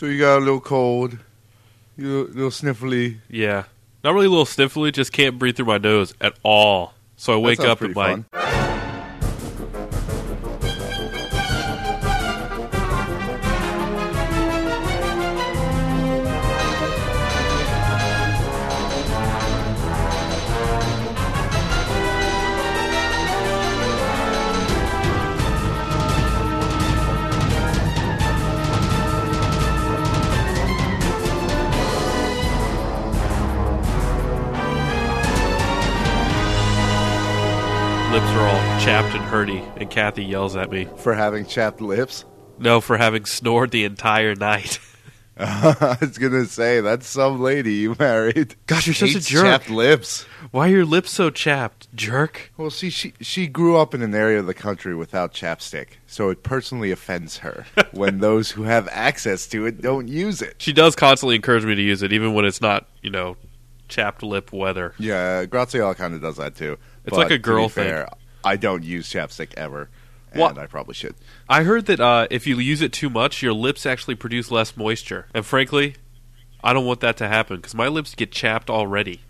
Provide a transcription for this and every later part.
So you got a little cold, you a little sniffly. Yeah. Not really a little sniffly, just can't breathe through my nose at all. So I wake up pretty and and Kathy yells at me. for having chapped lips. No, for having snored the entire night. I was gonna say that's some lady you married. Gosh, you're such a jerk. Chapped lips. Why are your lips so chapped, jerk? Well, see, she she grew up in an area of the country without chapstick, so it personally offends her when those who have access to it don't use it. She does constantly encourage me to use it, even when it's not, you know, chapped lip weather. Yeah, Graziella kind of does that too. It's But like a girl thing. fair, I don't use chapstick ever, and What? I probably should. I heard that uh, if you use it too much, your lips actually produce less moisture. And frankly, I don't want that to happen because my lips get chapped already.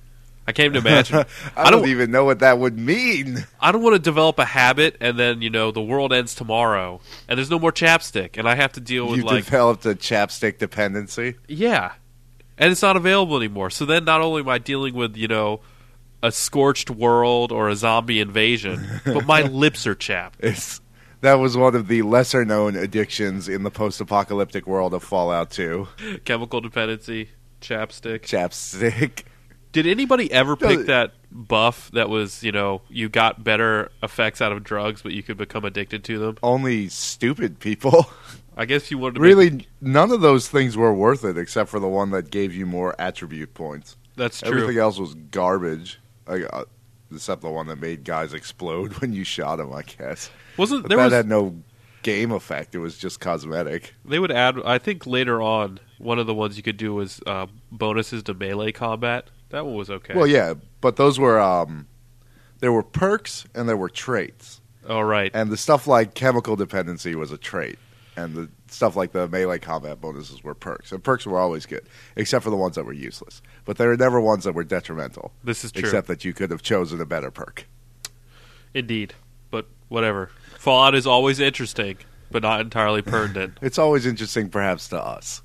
I can't even imagine. I, don't, even know what that would mean. I don't want to develop a habit and then, you know, the world ends tomorrow and there's no more chapstick and I have to deal with You like developed a chapstick dependency. yeah. And it's not available anymore. So then not only am I dealing with, you know, a scorched world or a zombie invasion, but my lips are chapped. It's that was one of the lesser known addictions in the post apocalyptic world of Fallout 2. Chemical dependency, chapstick. Chapstick. Did anybody ever pick that buff that was, you know, you got better effects out of drugs, but you could become addicted to them? Only stupid people. I guess you wanted to make- really, none of those things were worth it except for the one that gave you more attribute points. that's true. Everything else was garbage. Like, uh, except the one that made guys explode when you shot them, I guess. Wasn't But there that was had no game effect. It was just cosmetic. they would add? I think later on, one of the ones you could do was uh, bonuses to melee combat. That one was okay. Well, yeah, but those were um, there were perks and there were traits, All right. and the stuff like chemical dependency was a trait, and the stuff like the melee combat bonuses were perks. And perks were always good, except for the ones that were useless. But there were never ones that were detrimental, This is true. except that you could have chosen a better perk. Indeed. But whatever. Fallout is always interesting, but not entirely pertinent. It's always interesting, perhaps to us,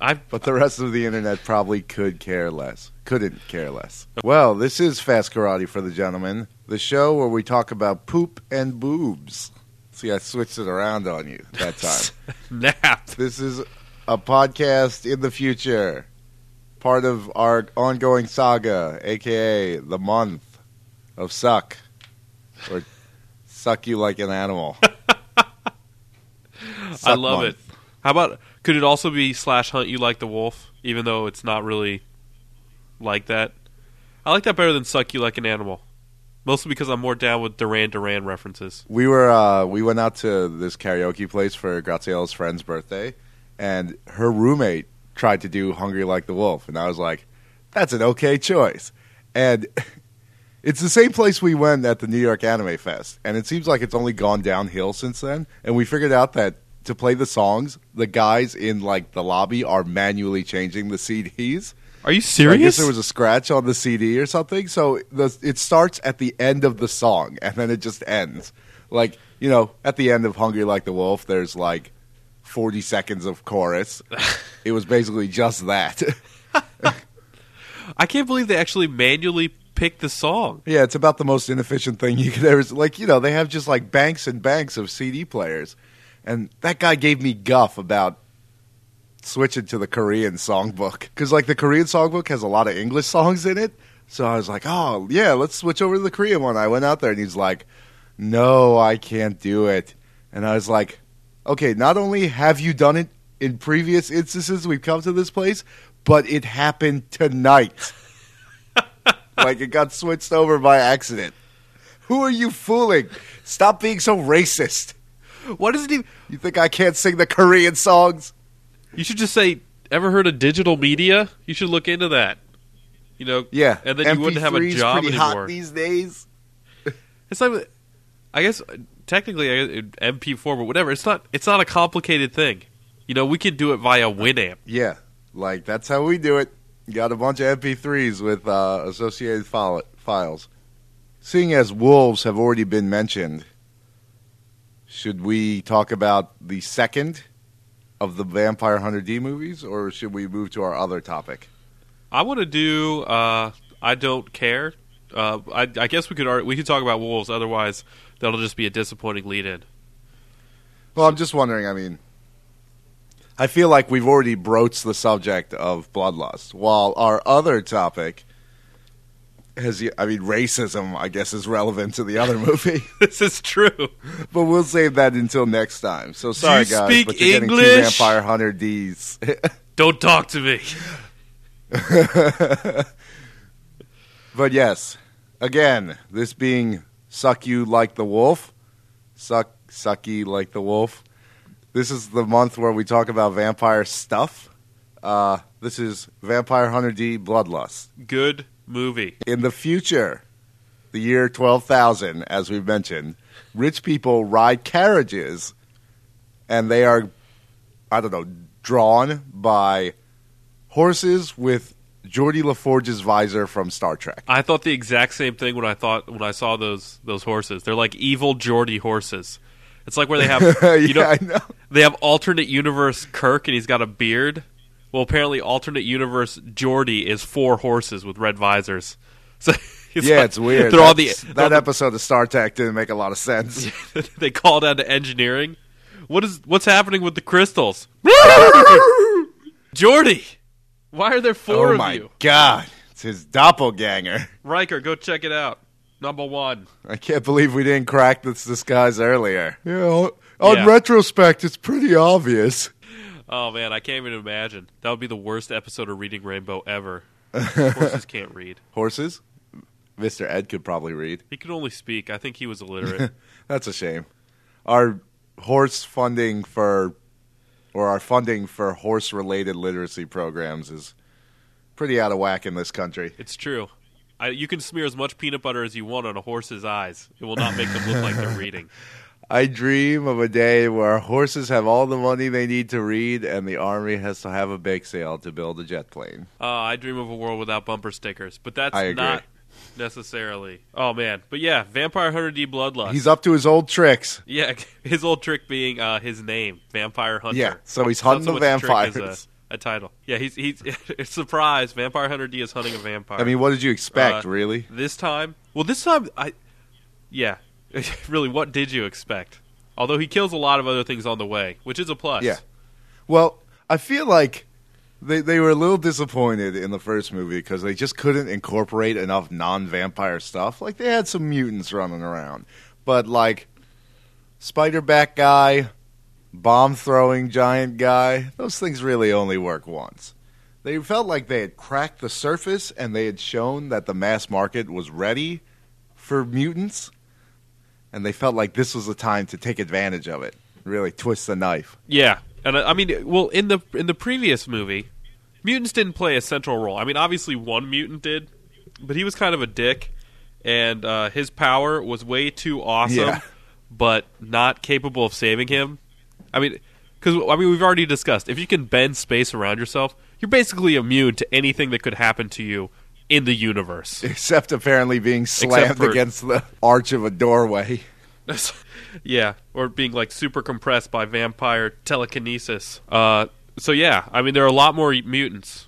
I but the rest of the internet probably could care less. Couldn't care less. Well, this is Fast Karate for the Gentlemen, the show where we talk about poop and boobs. See, I switched it around on you that time. napped. This is a podcast in the future, part of our ongoing saga, aka the month of suck, or suck you like an animal. I love month. it. How about could it also be slash hunt you like the wolf, even though it's not really like that? I like that better than suck you like an animal. Mostly because I'm more down with Duran Duran references. We were uh, we went out to this karaoke place for Graziella's friend's birthday, and her roommate tried to do "Hungry Like the Wolf," and I was like, "That's an okay choice." And it's the same place we went at the New York Anime Fest, and it seems like it's only gone downhill since then. And we figured out that to play the songs, the guys in like the lobby are manually changing the CDs. Are you So I guess serious? there was a scratch on the CD or something. So the, it starts at the end of the song and then it just ends. Like, you know, at the end of Hungry Like the Wolf, there's like 40 seconds of chorus. it was basically just that. I can't believe they actually manually picked the song. yeah, it's about the most inefficient thing you could ever. Like, you know, they have just like banks and banks of CD players. And that guy gave me guff about switching to the Korean songbook. Because, like, the Korean songbook has a lot of English songs in it. So I was like, oh, yeah, let's switch over to the Korean one. I went out there and he's like, no, I can't do it. And I was like, okay, not only have you done it in previous instances we've come to this place, but it happened tonight. like, it got switched over by accident. Who are you fooling? Stop being so racist. What is it even? You think I can't sing the Korean songs? You should just say, ever heard of digital media? You should look into that. You know, Yeah, and then you wouldn't have a job pretty anymore. hot these days. It's like, I guess technically MP4, but whatever. It's not. It's not a complicated thing. You know, we could do it via Winamp. Yeah, like that's how we do it. You got a bunch of MP3s with uh, associated file- files. Seeing as wolves have already been mentioned, should we talk about the second of the Vampire Hunter D movies, or should we move to our other topic? I want to do. Uh, I don't care. Uh, I, I guess we could we could talk about wolves. Otherwise, that'll just be a disappointing lead-in. Well, I'm just wondering. I mean, I feel like we've already broached the subject of bloodlust, while our other topic has. I mean, racism. I guess is relevant to the other movie, this is true. but we'll save that until next time. So sorry, you guys, speak but you're getting two English? Vampire Hunter D's. Don't talk to me. but yes, again, this being suck you like the wolf, suck sucky like the wolf. This is the month where we talk about vampire stuff. Uh, this is Vampire Hunter D Bloodlust. Good movie. In the future, the year 12,000, as we've mentioned, rich people ride carriages and they are, I don't know, drawn by horses with Geordi La Forge's visor from Star Trek. I thought the exact same thing when I thought when I saw those those horses. They're like evil Geordie horses. It's like where they have yeah, you know know. they have alternate universe Kirk and he's got a beard. Well, apparently alternate universe Geordi is four horses with red visors. So it's yeah, like- it's weird. They're all the, that all the- episode of Star Trek didn't make a lot of sense. they call down to engineering. What is what's happening with the crystals? Geordi, why are there four oh of my you? god, it's his doppelganger. Riker, go check it out. Number one. I can't believe we didn't crack this disguise earlier. Yeah, on, on Yeah. retrospect, it's pretty obvious. Oh man, I can't even imagine. That would be the worst episode of Reading Rainbow ever. Horses can't read. Horses? Mr. Ed could probably read. He could only speak. I think he was illiterate. That's a shame. Our horse funding for, or our funding for horse related literacy programs is pretty out of whack in this country. it's true. I, you can smear as much peanut butter as you want on a horse's eyes. It will not make them look like they're reading. I dream of a day where horses have all the money they need to read and the army has to have a bake sale to build a jet plane. Uh, I dream of a world without bumper stickers, but that's not necessarily. Oh man, but yeah, Vampire Hunter D Bloodlust. He's up to his old tricks. Yeah, his old trick being uh, his name, Vampire Hunter. Yeah, so he's hunting so the vampires. A, a title. Yeah, he's he's it's surprise. Vampire Hunter D is hunting a vampire. I mean, what did you expect, Uh, really? this time, well, this time, I, yeah, really, what did you expect? Although he kills a lot of other things on the way, which is a plus. Yeah. Well, I feel like they they were a little disappointed in the first movie because they just couldn't incorporate enough non-vampire stuff. Like they had some mutants running around, but like Spider-Bat guy, bomb throwing giant guy, those things really only work once. They felt like they had cracked the surface and they had shown that the mass market was ready for mutants, and they felt like this was the time to take advantage of it. Really twist the knife. Yeah, and I I mean, well, in the in the previous movie, mutants didn't play a central role. I mean, obviously one mutant did, but he was kind of a dick, and uh, his power was way too awesome, Yeah. but not capable of saving him. I mean, because I mean, we've already discussed if you can bend space around yourself, you're basically immune to anything that could happen to you in the universe. Except apparently being slammed for- against the arch of a doorway. yeah, or being like super compressed by vampire telekinesis. Uh, so yeah, I mean there are a lot more mutants.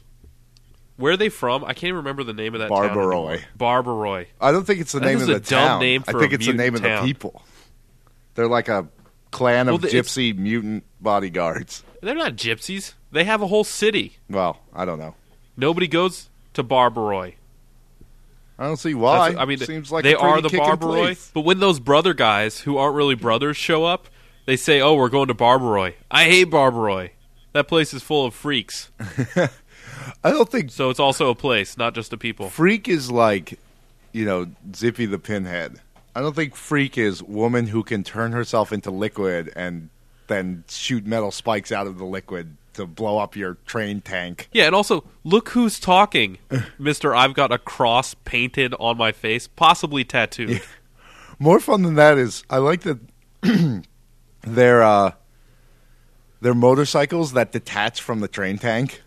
Where are they from? I can't even remember the name of that town. Barbaroi. anymore. I don't think it's the That name of a the dumb town. name I think a it's the name of mutant the people. They're like a clan of Well, the- gypsy mutant bodyguards. They're not gypsies. They have a whole city. Well, I don't know. Nobody goes to Barbaroi. I don't see why. That's- I mean, it seems like they a are the kicking Barbaroi. But when those brother guys, who aren't really brothers, show up, they say, "Oh, we're going to Barbaroi." I hate Barbaroi. That place is full of freaks. I don't think So it's also a place, not just a people. freak is like, you know, Zippy the Pinhead. I don't think freak is woman who can turn herself into liquid and then shoot metal spikes out of the liquid to blow up your train tank. Yeah, and also look who's talking, Mister. I've got a cross painted on my face, possibly tattooed. More fun than that is I like that their uh their motorcycles that detach from the train tank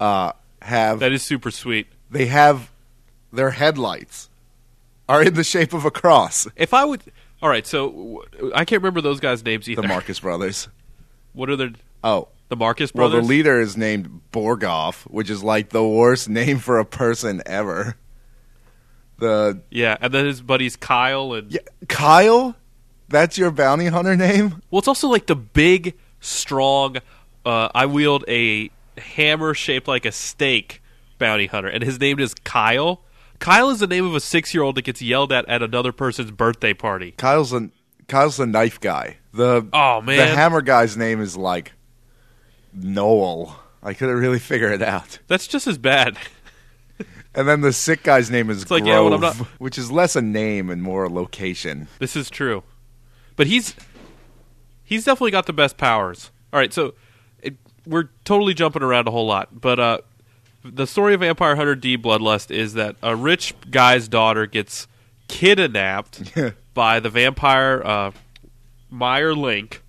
uh, have That is super sweet. they have their headlights are in the shape of a cross. If I would, all right. So I can't remember those guys' names either. The Marcus brothers. what are their Oh, the Marcus brothers. well, the leader is named Borgoff, which is like the worst name for a person ever. The yeah, and then his buddies Kyle and yeah, Kyle, that's your bounty hunter name. well, it's also like the big, strong. Uh, I wield a hammer shaped like a stake bounty hunter, and his name is Kyle. Kyle is the name of a six-year-old that gets yelled at at another person's birthday party. Kyle's the Kyle's the knife guy. The Oh man, the hammer guy's name is like Noel. I couldn't really figure it out. that's just as bad. And then the sick guy's name is like, Grove, yeah, when I'm not- which is less a name and more a location. This is true, but he's he's definitely got the best powers. All right, so it, we're totally jumping around a whole lot, but uh, the story of Vampire Hunter D Bloodlust is that a rich guy's daughter gets kidnapped by the vampire uh, Meier Link,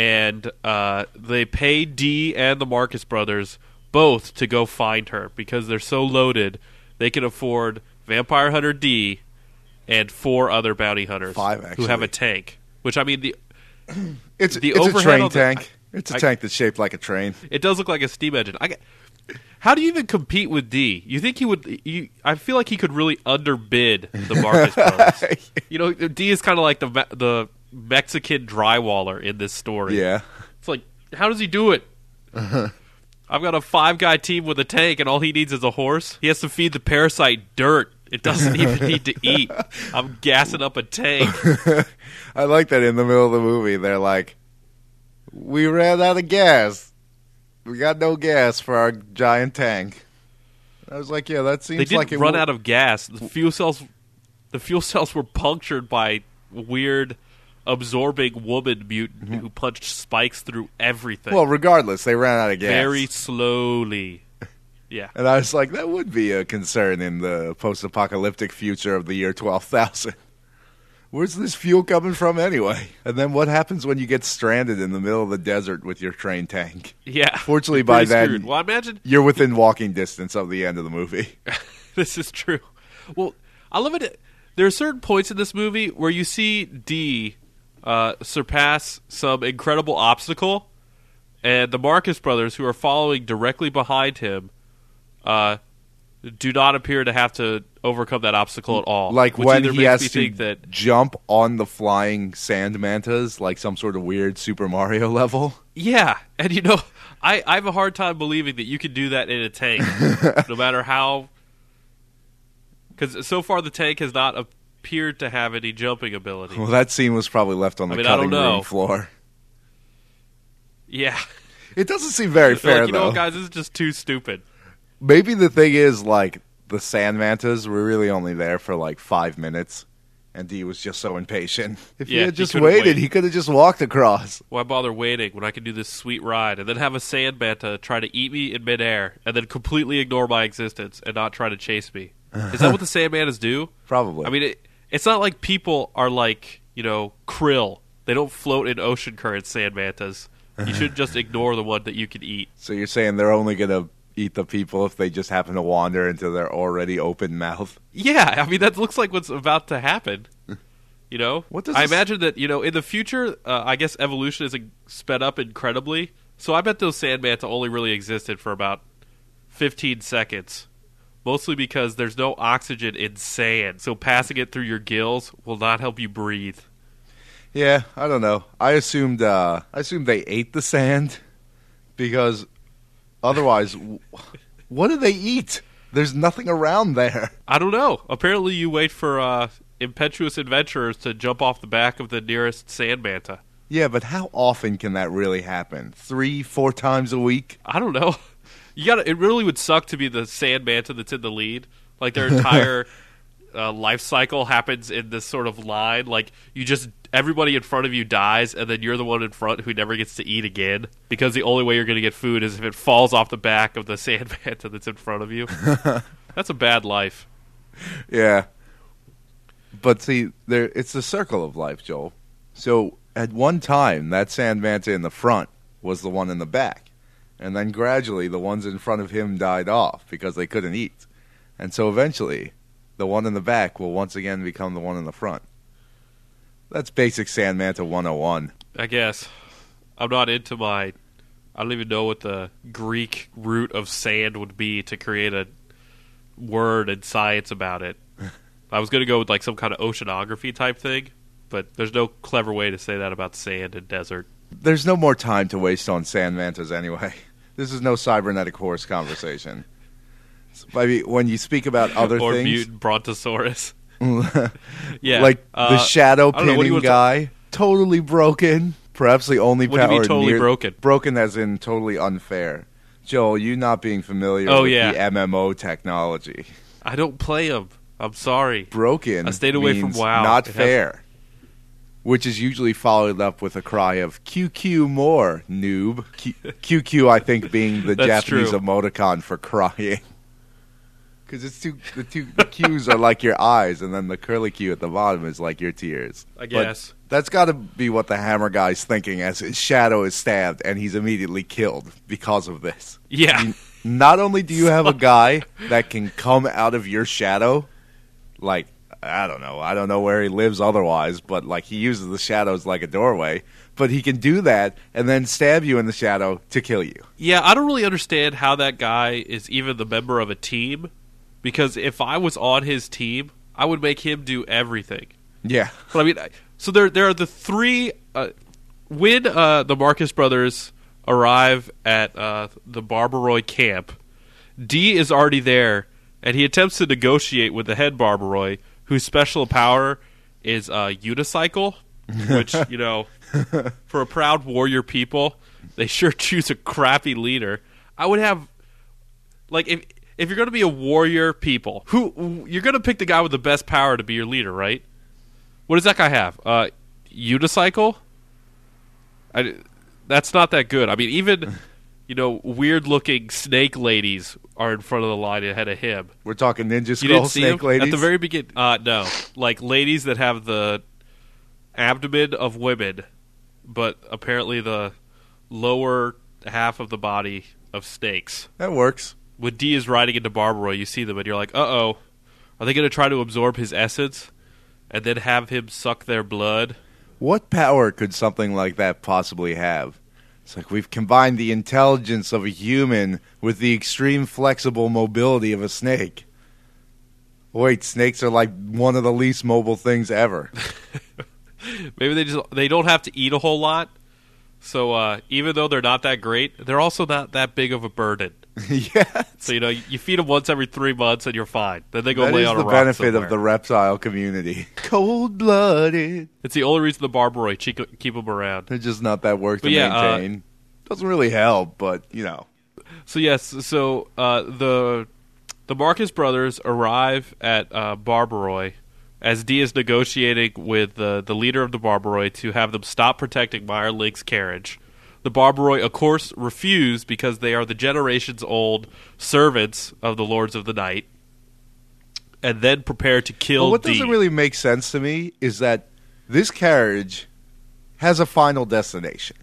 and uh, they pay D and the Marcus brothers both to go find her because they're so loaded they can afford Vampire Hunter D and four other bounty hunters Five, actually. who have a tank. Which I mean, the It's The it's a train the- tank. It's a I- tank that's shaped like a train. it does look like a steam engine. I get, how do you even compete with D? You think he would? You, I feel like he could really underbid the Marcus brothers. You know, D is kind of like the the Mexican drywaller in this story. Yeah. It's like, how does he do it? Uh-huh. I've got a five guy team with a tank, and all he needs is a horse. He has to feed the parasite dirt. It doesn't even need to eat. I'm gassing up a tank. I like that in the middle of the movie they're like we ran out of gas. We got no gas for our giant tank. I was like, yeah, that seems They didn't like it run will- out of gas. The fuel cells, the fuel cells were punctured by weird, absorbing woman mutant who punched spikes through everything. Mm-hmm. Well, regardless, they ran out of gas. very slowly. Yeah, And I was like, that would be a concern in the post apocalyptic future of the year 12,000. Where's this fuel coming from anyway? And then what happens when you get stranded in the middle of the desert with your train tank? yeah. Fortunately, by then- screwed. well, imagine You're within walking distance of the end of the movie. this is true. Well, I love it. There are certain points in this movie where you see D uh, surpass some incredible obstacle, and the Marcus brothers, who are following directly behind him, uh, do not appear to have to overcome that obstacle at all. Like when he has to that jump on the flying sand mantas, like some sort of weird Super Mario level. Yeah, and you know, I, I have a hard time believing that you can do that in a tank, no matter how. Because so far the tank has not appeared to have any jumping ability. Well, that scene was probably left on the I mean, I don't cutting room floor. Yeah, It doesn't seem very fair, like, you know, though. what, guys, this is just too stupid. Maybe the thing is, like, the sand mantas were really only there for like five minutes, and D was just so impatient. If he had just waited, waited. he could have just walked across. Why bother waiting when I can do this sweet ride and then have a sand manta try to eat me in midair and then completely ignore my existence and not try to chase me? Is that what the sand mantas do? Probably. I mean, it, it's not like people are like you know krill. They don't float in ocean currents, sand mantas. You should just ignore the one that you can eat. so you're saying they're only gonna eat the people if they just happen to wander into their already open mouth? Yeah, I mean that looks like what's about to happen. You know, What does I this- imagine that you know in the future, uh, I guess evolution is sped up incredibly. So I bet those sand manta only really existed for about fifteen seconds, mostly because there's no oxygen in sand. So passing it through your gills will not help you breathe. Yeah, I don't know. I assumed uh, I assumed they ate the sand because otherwise, what do they eat? There's nothing around there. I don't know. Apparently, you wait for uh, impetuous adventurers to jump off the back of the nearest sand manta. Yeah, but how often can that really happen? Three, four times a week? I don't know. You got to It really would suck to be the sand manta that's in the lead. Like their entire uh, life cycle happens in this sort of line. Like you just everybody in front of you dies, and then you're the one in front who never gets to eat again because the only way you're going to get food is if it falls off the back of the sand manta that's in front of you. that's a bad life. Yeah. But see, there it's the circle of life, Joel. So at one time, that sand manta in the front was the one in the back. And then gradually the ones in front of him died off because they couldn't eat. And so eventually the one in the back will once again become the one in the front. That's basic Sand Sandmanta 101. I guess I'm not into my. I don't even know what the Greek root of sand would be to create a word and science about it. I was going to go with like some kind of oceanography type thing, but there's no clever way to say that about sand and desert. There's no more time to waste on sand mantas anyway. This is no cybernetic horse conversation. I mean, when you speak about other or things, mutant brontosaurus. yeah, like uh, the shadow don't know, what do you pinning to- guy, totally broken. Perhaps the only What power totally near- broken? Broken as in totally unfair. Joel, you not being familiar Oh, with yeah. the MMO technology. I don't play them. I'm sorry. Broken. I stayed away from WoW. Not It fair. Which is usually followed up with a cry of "QQ more, noob." Q- QQ, I think, being the Japanese true. emoticon for crying. Because it's two, the two the Q's are like your eyes, and then the curly Q at the bottom is like your tears. I But guess. that's got to be what the Hammer guy's thinking as his shadow is stabbed, and he's immediately killed because of this. yeah. Not only do you have a guy that can come out of your shadow, like I don't know, I don't know where he lives otherwise, but like he uses the shadows like a doorway, but he can do that and then stab you in the shadow to kill you. Yeah, I don't really understand how that guy is even the member of a team because if I was on his team, I would make him do everything. Yeah, But I mean, so there there are the three uh, when uh, the Marcus brothers arrive at uh, the Barbaroy camp. D is already there, and he attempts to negotiate with the head Barbaroy, whose special power is uh, unicycle, which you know, for a proud warrior people, they sure choose a crappy leader. I would have like if if you're going to be a warrior people, who you're going to pick the guy with the best power to be your leader, right? What does that guy have? Uh, unicycle. I, that's not that good. I mean, even you know, weird looking snake ladies are in front of the line ahead of him. we're talking Ninja see Snake Ladies. at the very beginning. Uh, no, like ladies that have the abdomen of women, but apparently the lower half of the body of snakes. that works. When D is riding into Barbaroy, you see them and you're like, uh oh. Are they going to try to absorb his essence and then have him suck their blood? What power could something like that possibly have? It's like we've combined the intelligence of a human with the extreme flexible mobility of a snake. Wait, snakes are like one of the least mobile things ever. Maybe they just they don't have to eat a whole lot. So uh, even though they're not that great, they're also not that big of a burden. yeah, So you know, you feed them once every three months and you're fine. Then they go that lay is on the a rock benefit somewhere. of the reptile community. Cold blooded. It's the only reason the Barbaroy keep, keep them around. They're just not that work But to yeah, uh, maintain. Doesn't really help, but you know. So yes, so uh, the the Marcus brothers arrive at uh, Barbaroy as D is negotiating with the the leader of the Barbaroy to have them stop protecting Meier Link's carriage. The Barbaroy, of course, refuse because they are the generations old servants of the Lords of the Night, and then prepare to kill But what doesn't really make sense to me is that this carriage has a final destination.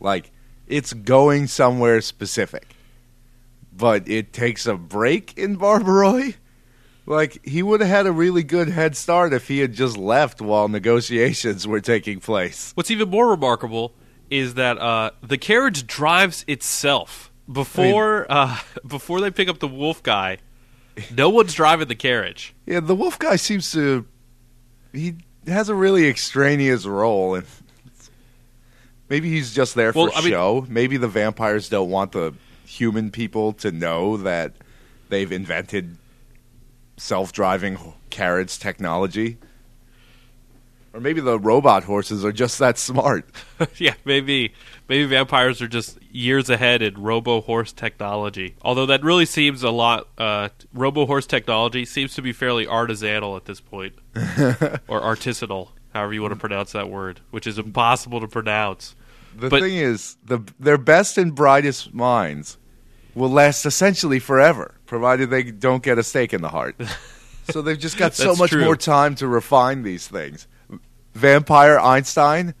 Like, it's going somewhere specific. But it takes a break in Barbaroy? Like, he would have had a really good head start if he had just left while negotiations were taking place. What's even more remarkable is that uh, the carriage drives itself before uh, before they pick up the wolf guy. No one's driving the carriage. Yeah, the wolf guy seems to. He has a really extraneous role. And maybe he's just there for Well, I mean- show. maybe the vampires don't want the human people to know that they've invented self driving carriage technology. Or maybe the robot horses are just that smart. yeah, maybe maybe vampires are just years ahead in robo horse technology. Although that really seems a lot. Uh, robo horse technology seems to be fairly artisanal at this point, or artisanal, however you want to pronounce that word, which is impossible to pronounce. The But- thing is, the their best and brightest minds will last essentially forever, provided they don't get a stake in the heart. so they've just got so much true. more time to refine these things. Vampire Einstein,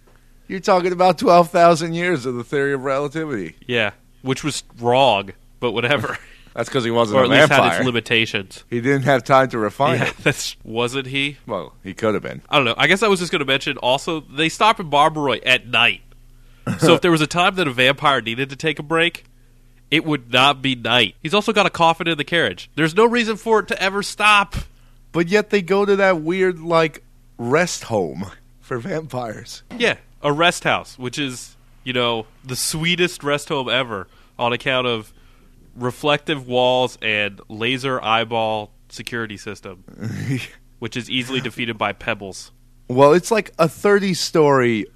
You're talking about 12,000 years of the theory of relativity. Yeah, which was wrong, but whatever. That's because he wasn't or a at least vampire. had its limitations. he didn't have time to refine Yeah, it. that's wasn't he? Well, he could have been. I don't know. I guess I was just going to mention also they stop in Barbaroy at night. So if there was a time that a vampire needed to take a break, it would not be night. He's also got a coffin in the carriage. There's no reason for it to ever stop. But yet they go to that weird, like, rest home for vampires. Yeah, a rest house, which is, you know, the sweetest rest home ever on account of reflective walls and laser eyeball security system, which is easily defeated by pebbles. Well, it's like a 30 story.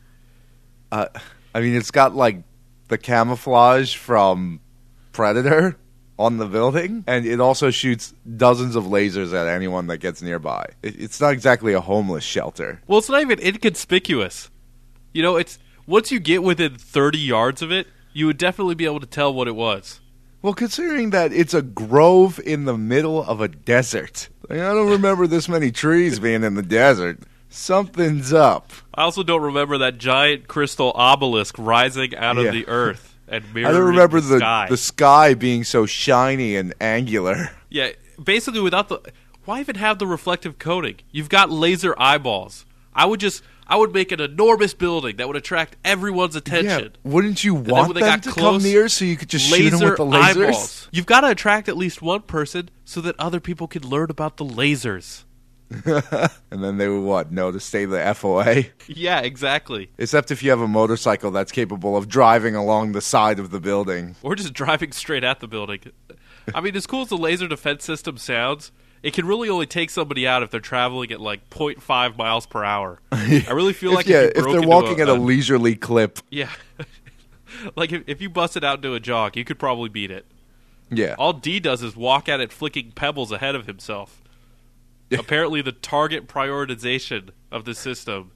Uh, I mean, it's got like the camouflage from Predator on the building, and it also shoots dozens of lasers at anyone that gets nearby. It, it's not exactly a homeless shelter. Well, it's not even inconspicuous. You know, it's once you get within 30 yards of it, you would definitely be able to tell what it was. Well, considering that it's a grove in the middle of a desert, I don't remember this many trees being in the desert. Something's up. I also don't remember that giant crystal obelisk rising out Yeah. of the earth and I don't remember the, the sky. the sky being so shiny and angular. Yeah, basically without the why even have the reflective coating? You've got laser eyeballs. I would just I would make an enormous building that would attract everyone's attention. Yeah, wouldn't you want them to close, come near so you could just shoot them with the lasers? eyeballs. You've got to attract at least one person so that other people can learn about the lasers. And then they would what? No, to stay the FOA? Yeah, exactly. Except if you have a motorcycle that's capable of driving along the side of the building. Or just driving straight at the building. I mean, as cool as the laser defense system sounds, it can really only take somebody out if they're traveling at like 0.5 miles per hour. I really feel If- like yeah, if, if they're walking a, at a a- leisurely clip. yeah, like if, if you busted out into a jog, you could probably beat it. Yeah. All D does is walk at it, flicking pebbles ahead of himself. Apparently, the target prioritization of the system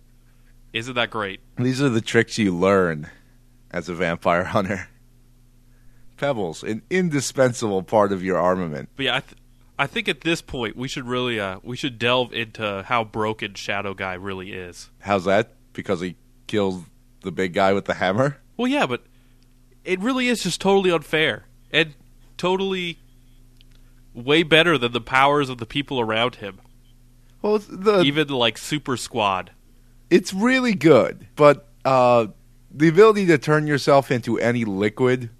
isn't that great. These are the tricks you learn as a vampire hunter. Pebbles, an indispensable part of your armament. But yeah, I, th- I think at this point we should really uh, we should delve into how broken Shadow Guy really is. How's that? Because he kills the big guy with the hammer? Well, yeah, but it really is just totally unfair and totally way better than the powers of the people around him. Well, the Even like Super Squad. it's really good, but uh, the ability to turn yourself into any liquid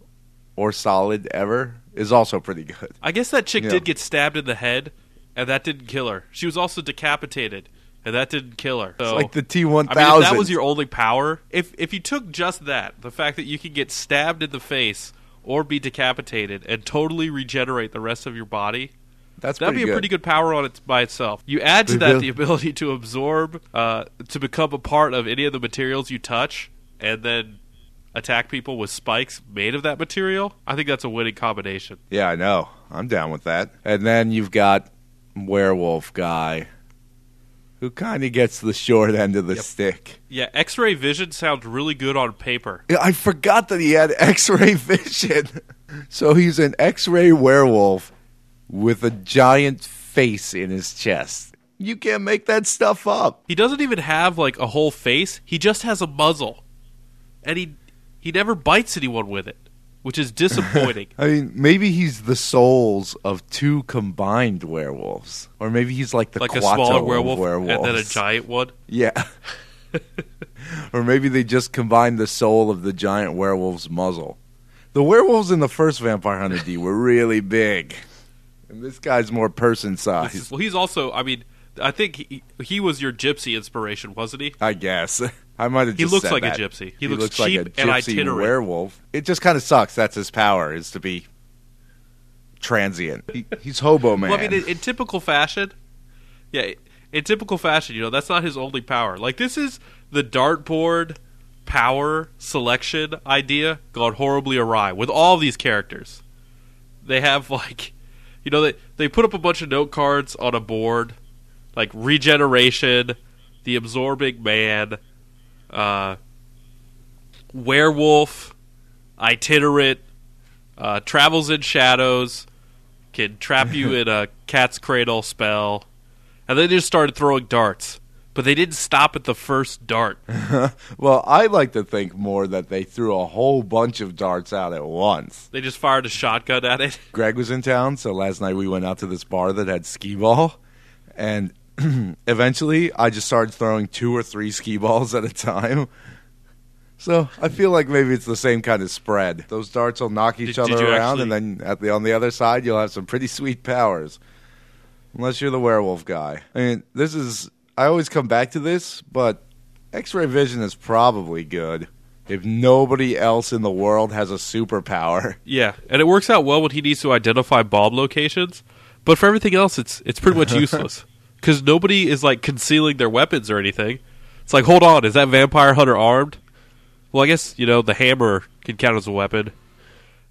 or solid ever is also pretty good. I guess that chick Yeah. did get stabbed in the head, and that didn't kill her. She was also decapitated, and that didn't kill her. So, It's like the T one if that was your only power, if if you took just that, the fact that you can get stabbed in the face or be decapitated and totally regenerate the rest of your body, That's that'd be a good. pretty good power on its by itself. You add to that the ability to absorb, uh, to become a part of any of the materials you touch, and then attack people with spikes made of that material. I think that's a winning combination. Yeah, I know. I'm down with that. And then you've got werewolf guy, who kind of gets the short end of the Yep. stick. Yeah, X-ray vision sounds really good on paper. I forgot that he had X-ray vision. so he's an X-ray werewolf with a giant face in his chest. You can't make that stuff up. He doesn't even have like a whole face. He just has a muzzle, and he he never bites anyone with it, which is disappointing. I mean, maybe he's the souls of two combined werewolves, or maybe he's like the like a smaller werewolf and then a giant one. Yeah. or maybe they just combined the soul of the giant werewolf's muzzle. The werewolves in the first Vampire Hunter D were really big. And this guy's more person sized, well, he's also. I mean, I think he, he was your gypsy inspiration, wasn't he? I guess. I might have He looks like a gypsy. He He, looks looks like a cheap and itinerant. werewolf. It just kind of sucks. That's his power, is to be transient. He, he's hobo man. Well, I mean, in, in typical fashion, yeah, in typical fashion, you know, that's not his only power. Like this is the dartboard power selection idea gone horribly awry with all these characters. They have like, you know, they they put up a bunch of note cards on a board, like regeneration, the absorbing man, uh, werewolf, itinerant, uh, travels in shadows, can trap you in a cat's cradle spell, and then they just started throwing darts. but they didn't stop at the first dart. Well, I like to think more that they threw a whole bunch of darts out at once. They just fired a shotgun at it. Greg was in town, so last night we went out to this bar that had skee ball, and eventually I just started throwing two or three skee balls at a time. So I feel like maybe it's the same kind of spread. Those darts will knock each Did- did other you around, actually- and then at the on the other side you'll have some pretty sweet powers. Unless you're the werewolf guy. I mean, this is. I always come back to this, but X-ray vision is probably good if nobody else in the world has a superpower. Yeah, and it works out well when he needs to identify bomb locations. But for everything else, it's it's pretty much useless because nobody is like concealing their weapons or anything. It's like, hold on, is that vampire hunter armed? Well, I guess you know the hammer can count as a weapon,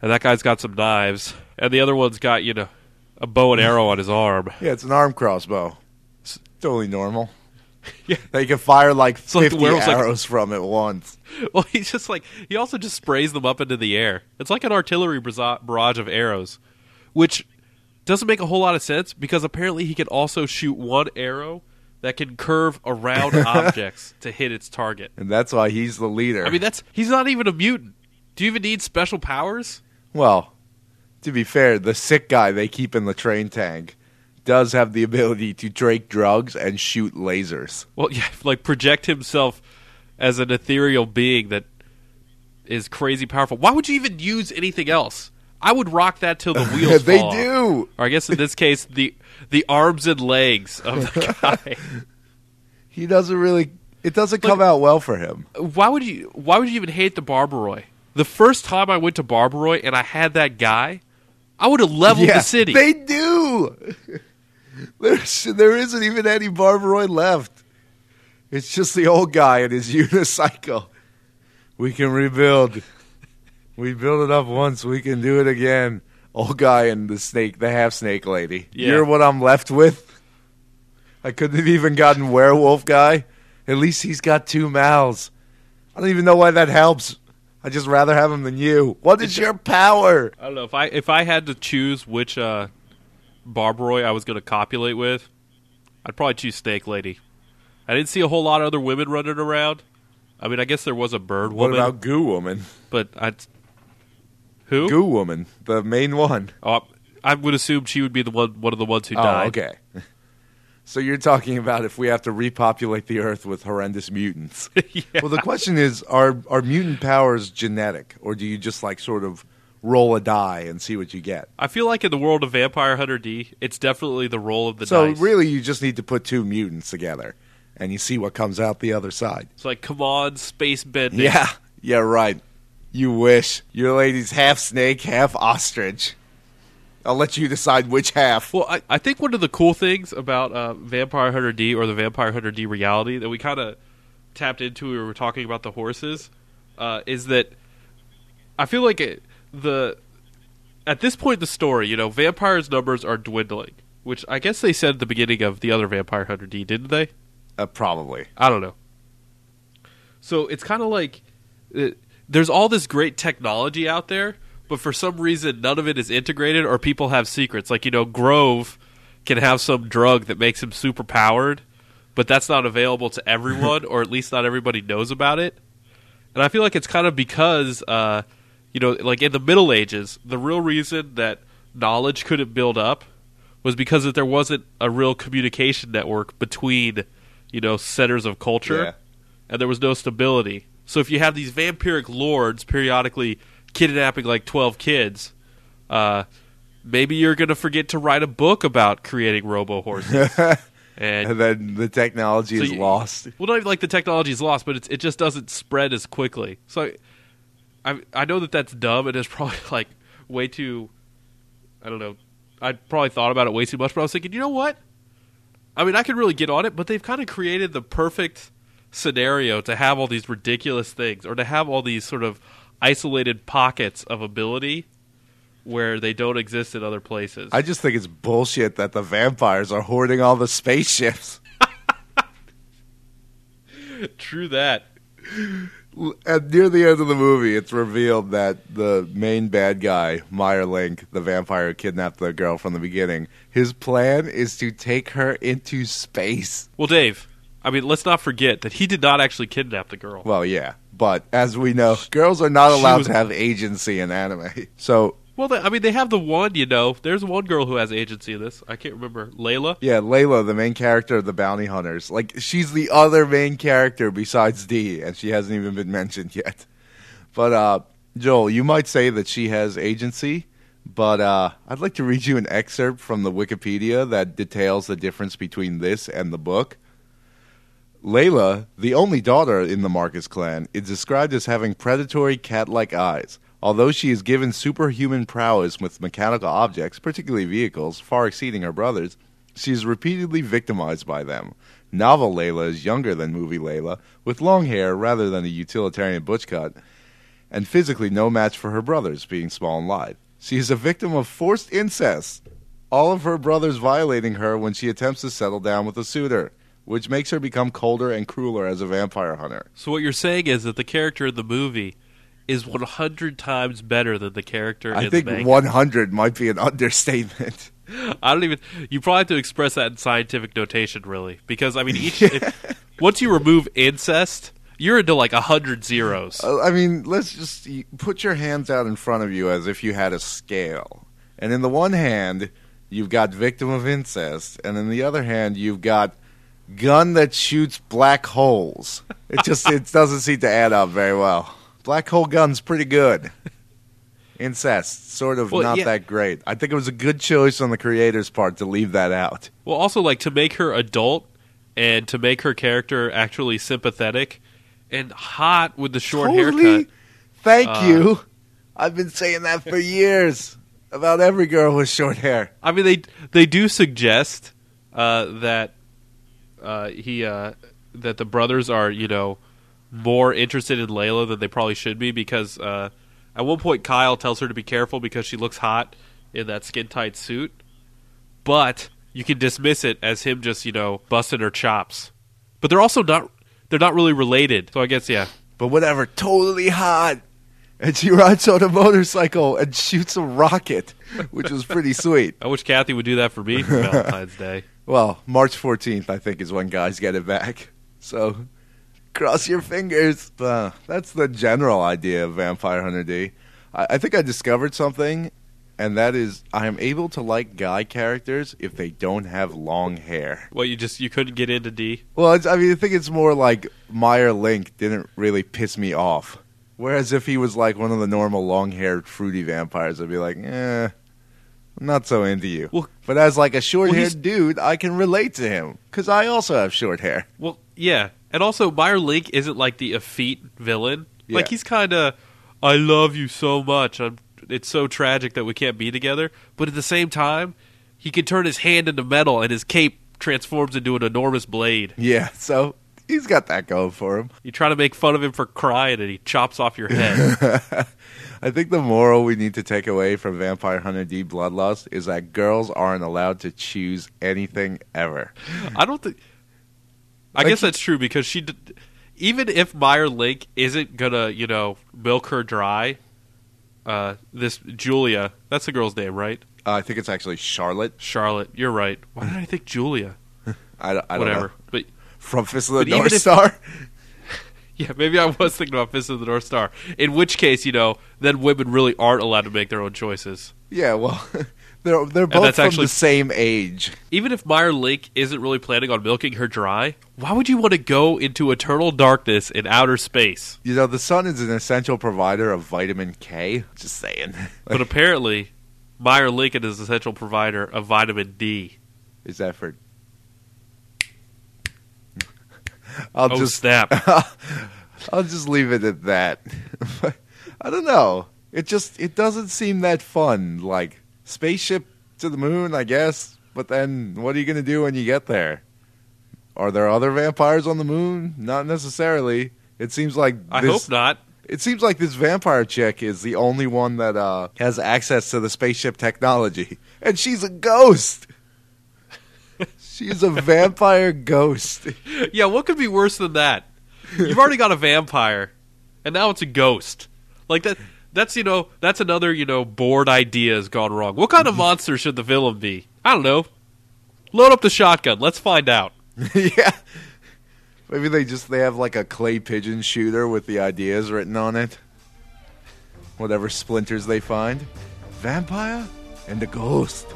and that guy's got some knives, and the other one's got you know a bow and arrow on his arm. Yeah, it's an arm crossbow. It's totally normal. Yeah. They can fire like like the 50 like- arrows from it once. Well, he's just like he also just sprays them up into the air. It's like an artillery barrage of arrows, which doesn't make a whole lot of sense because apparently he can also shoot one arrow that can curve around objects to hit its target. And that's why he's the leader. I mean, that's he's not even a mutant. Do you even need special powers? well, to be fair, the sick guy they keep in the train tank does have the ability to drake drugs and shoot lasers. Well, yeah, like project himself as an ethereal being that is crazy powerful. Why would you even use anything else? I would rock that till the wheels they fall do. Or I guess in this case, the the arms and legs of the guy. He doesn't really. It doesn't come out well for him. why would you? Why would you even hate the Barbaroi? The first time I went to Barbaroi and I had that guy, I would have leveled yeah, the city. They do. There's, there isn't even any Barbaroi left. It's just the old guy and his unicycle. We can rebuild. We built it up once. We can do it again. Old guy and the snake, the half snake lady. Yeah. You're what I'm left with. I couldn't have even gotten werewolf guy. At least he's got two mouths. I don't even know why that helps. I just rather have him than you. What is your power? I don't know if I if I had to choose which uh, I was going to copulate with, I'd probably choose Snake Lady. I didn't see a whole lot of other women running around. I mean, I guess there was a bird woman. What about Goo Woman? but I who? Goo Woman, the main one. Oh, I would assume she would be the one one of the ones who Oh, died. okay. So you're talking about if we have to repopulate the Earth with horrendous mutants. yeah. Well, the question is, are are mutant powers genetic, or do you just like sort of roll a die and see what you get? I feel like in the world of Vampire Hunter D, it's definitely the roll of the so dice. really, you just need to put two mutants together, and you see what comes out the other side. It's like, come on, space bending. Yeah, yeah, right. You wish your lady's half snake, half ostrich. I'll let you decide which half. Well, I, I think one of the cool things about uh, Vampire Hunter D or the Vampire Hunter D reality that we kind of tapped into when we were talking about the horses uh, is that I feel like it, the at this point in the story, you know, vampires' numbers are dwindling, which I guess they said at the beginning of the other Vampire Hunter D, didn't they? Uh, probably. I don't know. So it's kind of like uh, there's all this great technology out there, but for some reason none of it is integrated, or people have secrets. Like you know, Grove can have some drug that makes him super powered, but that's not available to everyone, or at least not everybody knows about it. And I feel like it's kind of because, uh, you know, like in the Middle Ages, the real reason that knowledge couldn't build up was because that there wasn't a real communication network between, you know, centers of culture, Yeah. and there was no stability. So if you have these vampiric lords periodically kidnapping like twelve kids, uh, maybe you're going to forget to write a book about creating robo horses. and And then the technology so is you- lost. Well, not even like the technology is lost, but it's, it just doesn't spread as quickly. So, I I know that that's dumb and it's probably like way too. I don't know. I probably thought about it way too much, but I was thinking, you know what? I mean, I could really get on it, but they've kind of created the perfect scenario to have all these ridiculous things, or to have all these sort of isolated pockets of ability where they don't exist in other places. I just think it's bullshit that the vampires are hoarding all the spaceships. True that. At near the end of the movie, it's revealed that the main bad guy, Meier Link, the vampire who kidnapped the girl from the beginning, his plan is to take her into space. Well, Dave, I mean, let's not forget that he did not actually kidnap the girl. Well, yeah, but as we know, girls are not allowed was- to have agency in anime. So Well, they, I mean, they have the one, you know. There's one girl who has agency in this. I can't remember. Leila? yeah, Leila, the main character of the Bounty Hunters, like she's the other main character besides D, and she hasn't even been mentioned yet. But uh, Joel, you might say that she has agency, but uh, I'd like to read you an excerpt from the Wikipedia that details the difference between this and the book. Leila, the only daughter in the Marcus clan, is described as having predatory cat like eyes. Although she is given superhuman prowess with mechanical objects, particularly vehicles, far exceeding her brothers, she is repeatedly victimized by them. Novel Leila is younger than movie Leila, with long hair rather than a utilitarian butch cut, and physically no match for her brothers, being small and lithe. She is a victim of forced incest, all of her brothers violating her when she attempts to settle down with a suitor, which makes her become colder and crueler as a vampire hunter. So what you're saying is that the character in the movie is 100 times better than the character I in think the manga. 100 might be an understatement. I don't even. You probably have to express that in scientific notation, really, because I mean, each if, once you remove incest, you're into like a hundred zeros. Uh, I mean, let's just put your hands out in front of you as if you had a scale. And in the one hand, you've got victim of incest, and in the other hand, you've got gun that shoots black holes. It just it doesn't seem to add up very well. Black hole gun's pretty good. Incest, sort of Well, not yeah. that great. I think it was a good choice on the creator's part to leave that out. Well, also like to make her adult and to make her character actually sympathetic and hot with the short totally. haircut. Thank Uh, you. I've been saying that for years about every girl with short hair. I mean, they they do suggest uh, that uh, he uh, that the brothers are you know more interested in Leila than they probably should be because uh, at one point Kyle tells her to be careful because she looks hot in that skin tight suit, but you can dismiss it as him just you know busting her chops. But they're also not they're not really related, so I guess yeah. but whatever, totally hot. And she rides on a motorcycle and shoots a rocket, which was pretty sweet. I wish Kathy would do that for me for Valentine's Day. Well, March 14th, I think, is when guys get it back. So, cross your fingers. Uh, that's the general idea of Vampire Hunter D. I, I think I discovered something, and that is I am able to like guy characters if they don't have long hair. Well, you just you couldn't get into D. Well, it's, I mean, I think it's more like Meier Link didn't really piss me off. Whereas if he was like one of the normal long-haired fruity vampires, I'd be like, eh, I'm not so into you. Well- but as like a short-haired he's- dude, I can relate to him because I also have short hair. Well, yeah, and also Meier Link isn't like the effete villain. Like he's kind of, I love you so much. I'm, it's so tragic that we can't be together. But at the same time, he can turn his hand into metal, and his cape transforms into an enormous blade. Yeah, so he's got that going for him. You try to make fun of him for crying, and he chops off your head. I think the moral we need to take away from Vampire Hunter D Bloodlust is that girls aren't allowed to choose anything ever. I don't think. I Like- guess that's true because she, d- even if Meier Link isn't gonna, you know, milk her dry. Uh, this Julia, that's the girl's name, right? Uh, I think it's actually Charlotte. Charlotte, you're right. Why did I think Julia? I, don't- I don't Whatever. know. But From Fist of the North Star. Yeah, maybe I was thinking about Fist of the North Star. In which case, you know, then women really aren't allowed to make their own choices. Yeah, well, they're they're both from actually- the same age. Even if Meier Link isn't really planning on milking her dry, why would you want to go into eternal darkness in outer space? You know, the sun is an essential provider of vitamin K. Just saying. But apparently, Meyer Lincoln is an essential provider of vitamin D. is that for? I'll oh just snap! I'll just leave it at that. I don't know. It just it doesn't seem that fun. Like spaceship to the moon, I guess. But then, what are you gonna do when you get there? Are there other vampires on the moon? Not necessarily. It seems like I this, hope not. It seems like this vampire chick is the only one that uh, has access to the spaceship technology, and she's a ghost. She's a vampire ghost. Yeah, what could be worse than that? You've already got a vampire, and now it's a ghost. Like that. That's you know that's another you know bored idea has gone wrong. What kind of monster should the villain be? I don't know. Load up the shotgun. Let's find out. yeah. Maybe they just they have like a clay pigeon shooter with the ideas written on it. Whatever splinters they find. Vampire and the ghost.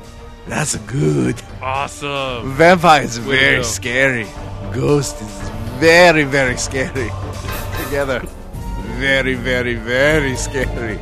That's good. Awesome. Vampire is Way to very go. scary. Ghost is very, very scary. Together. Very, very, very scary.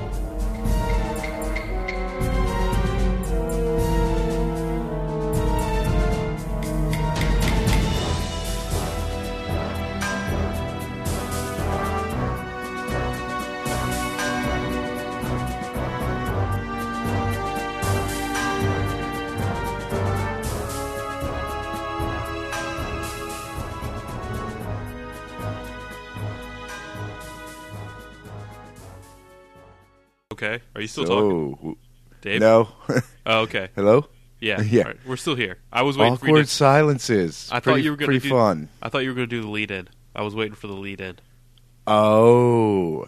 Are you still talking, So, Dave? no. Oh, okay. Hello? Yeah. Yeah. Right. We're still here. I was waiting for you Awkward to. silences. I thought you were gonna pretty do- fun. I thought you were going to do the lead in. I was waiting for the lead in. Oh,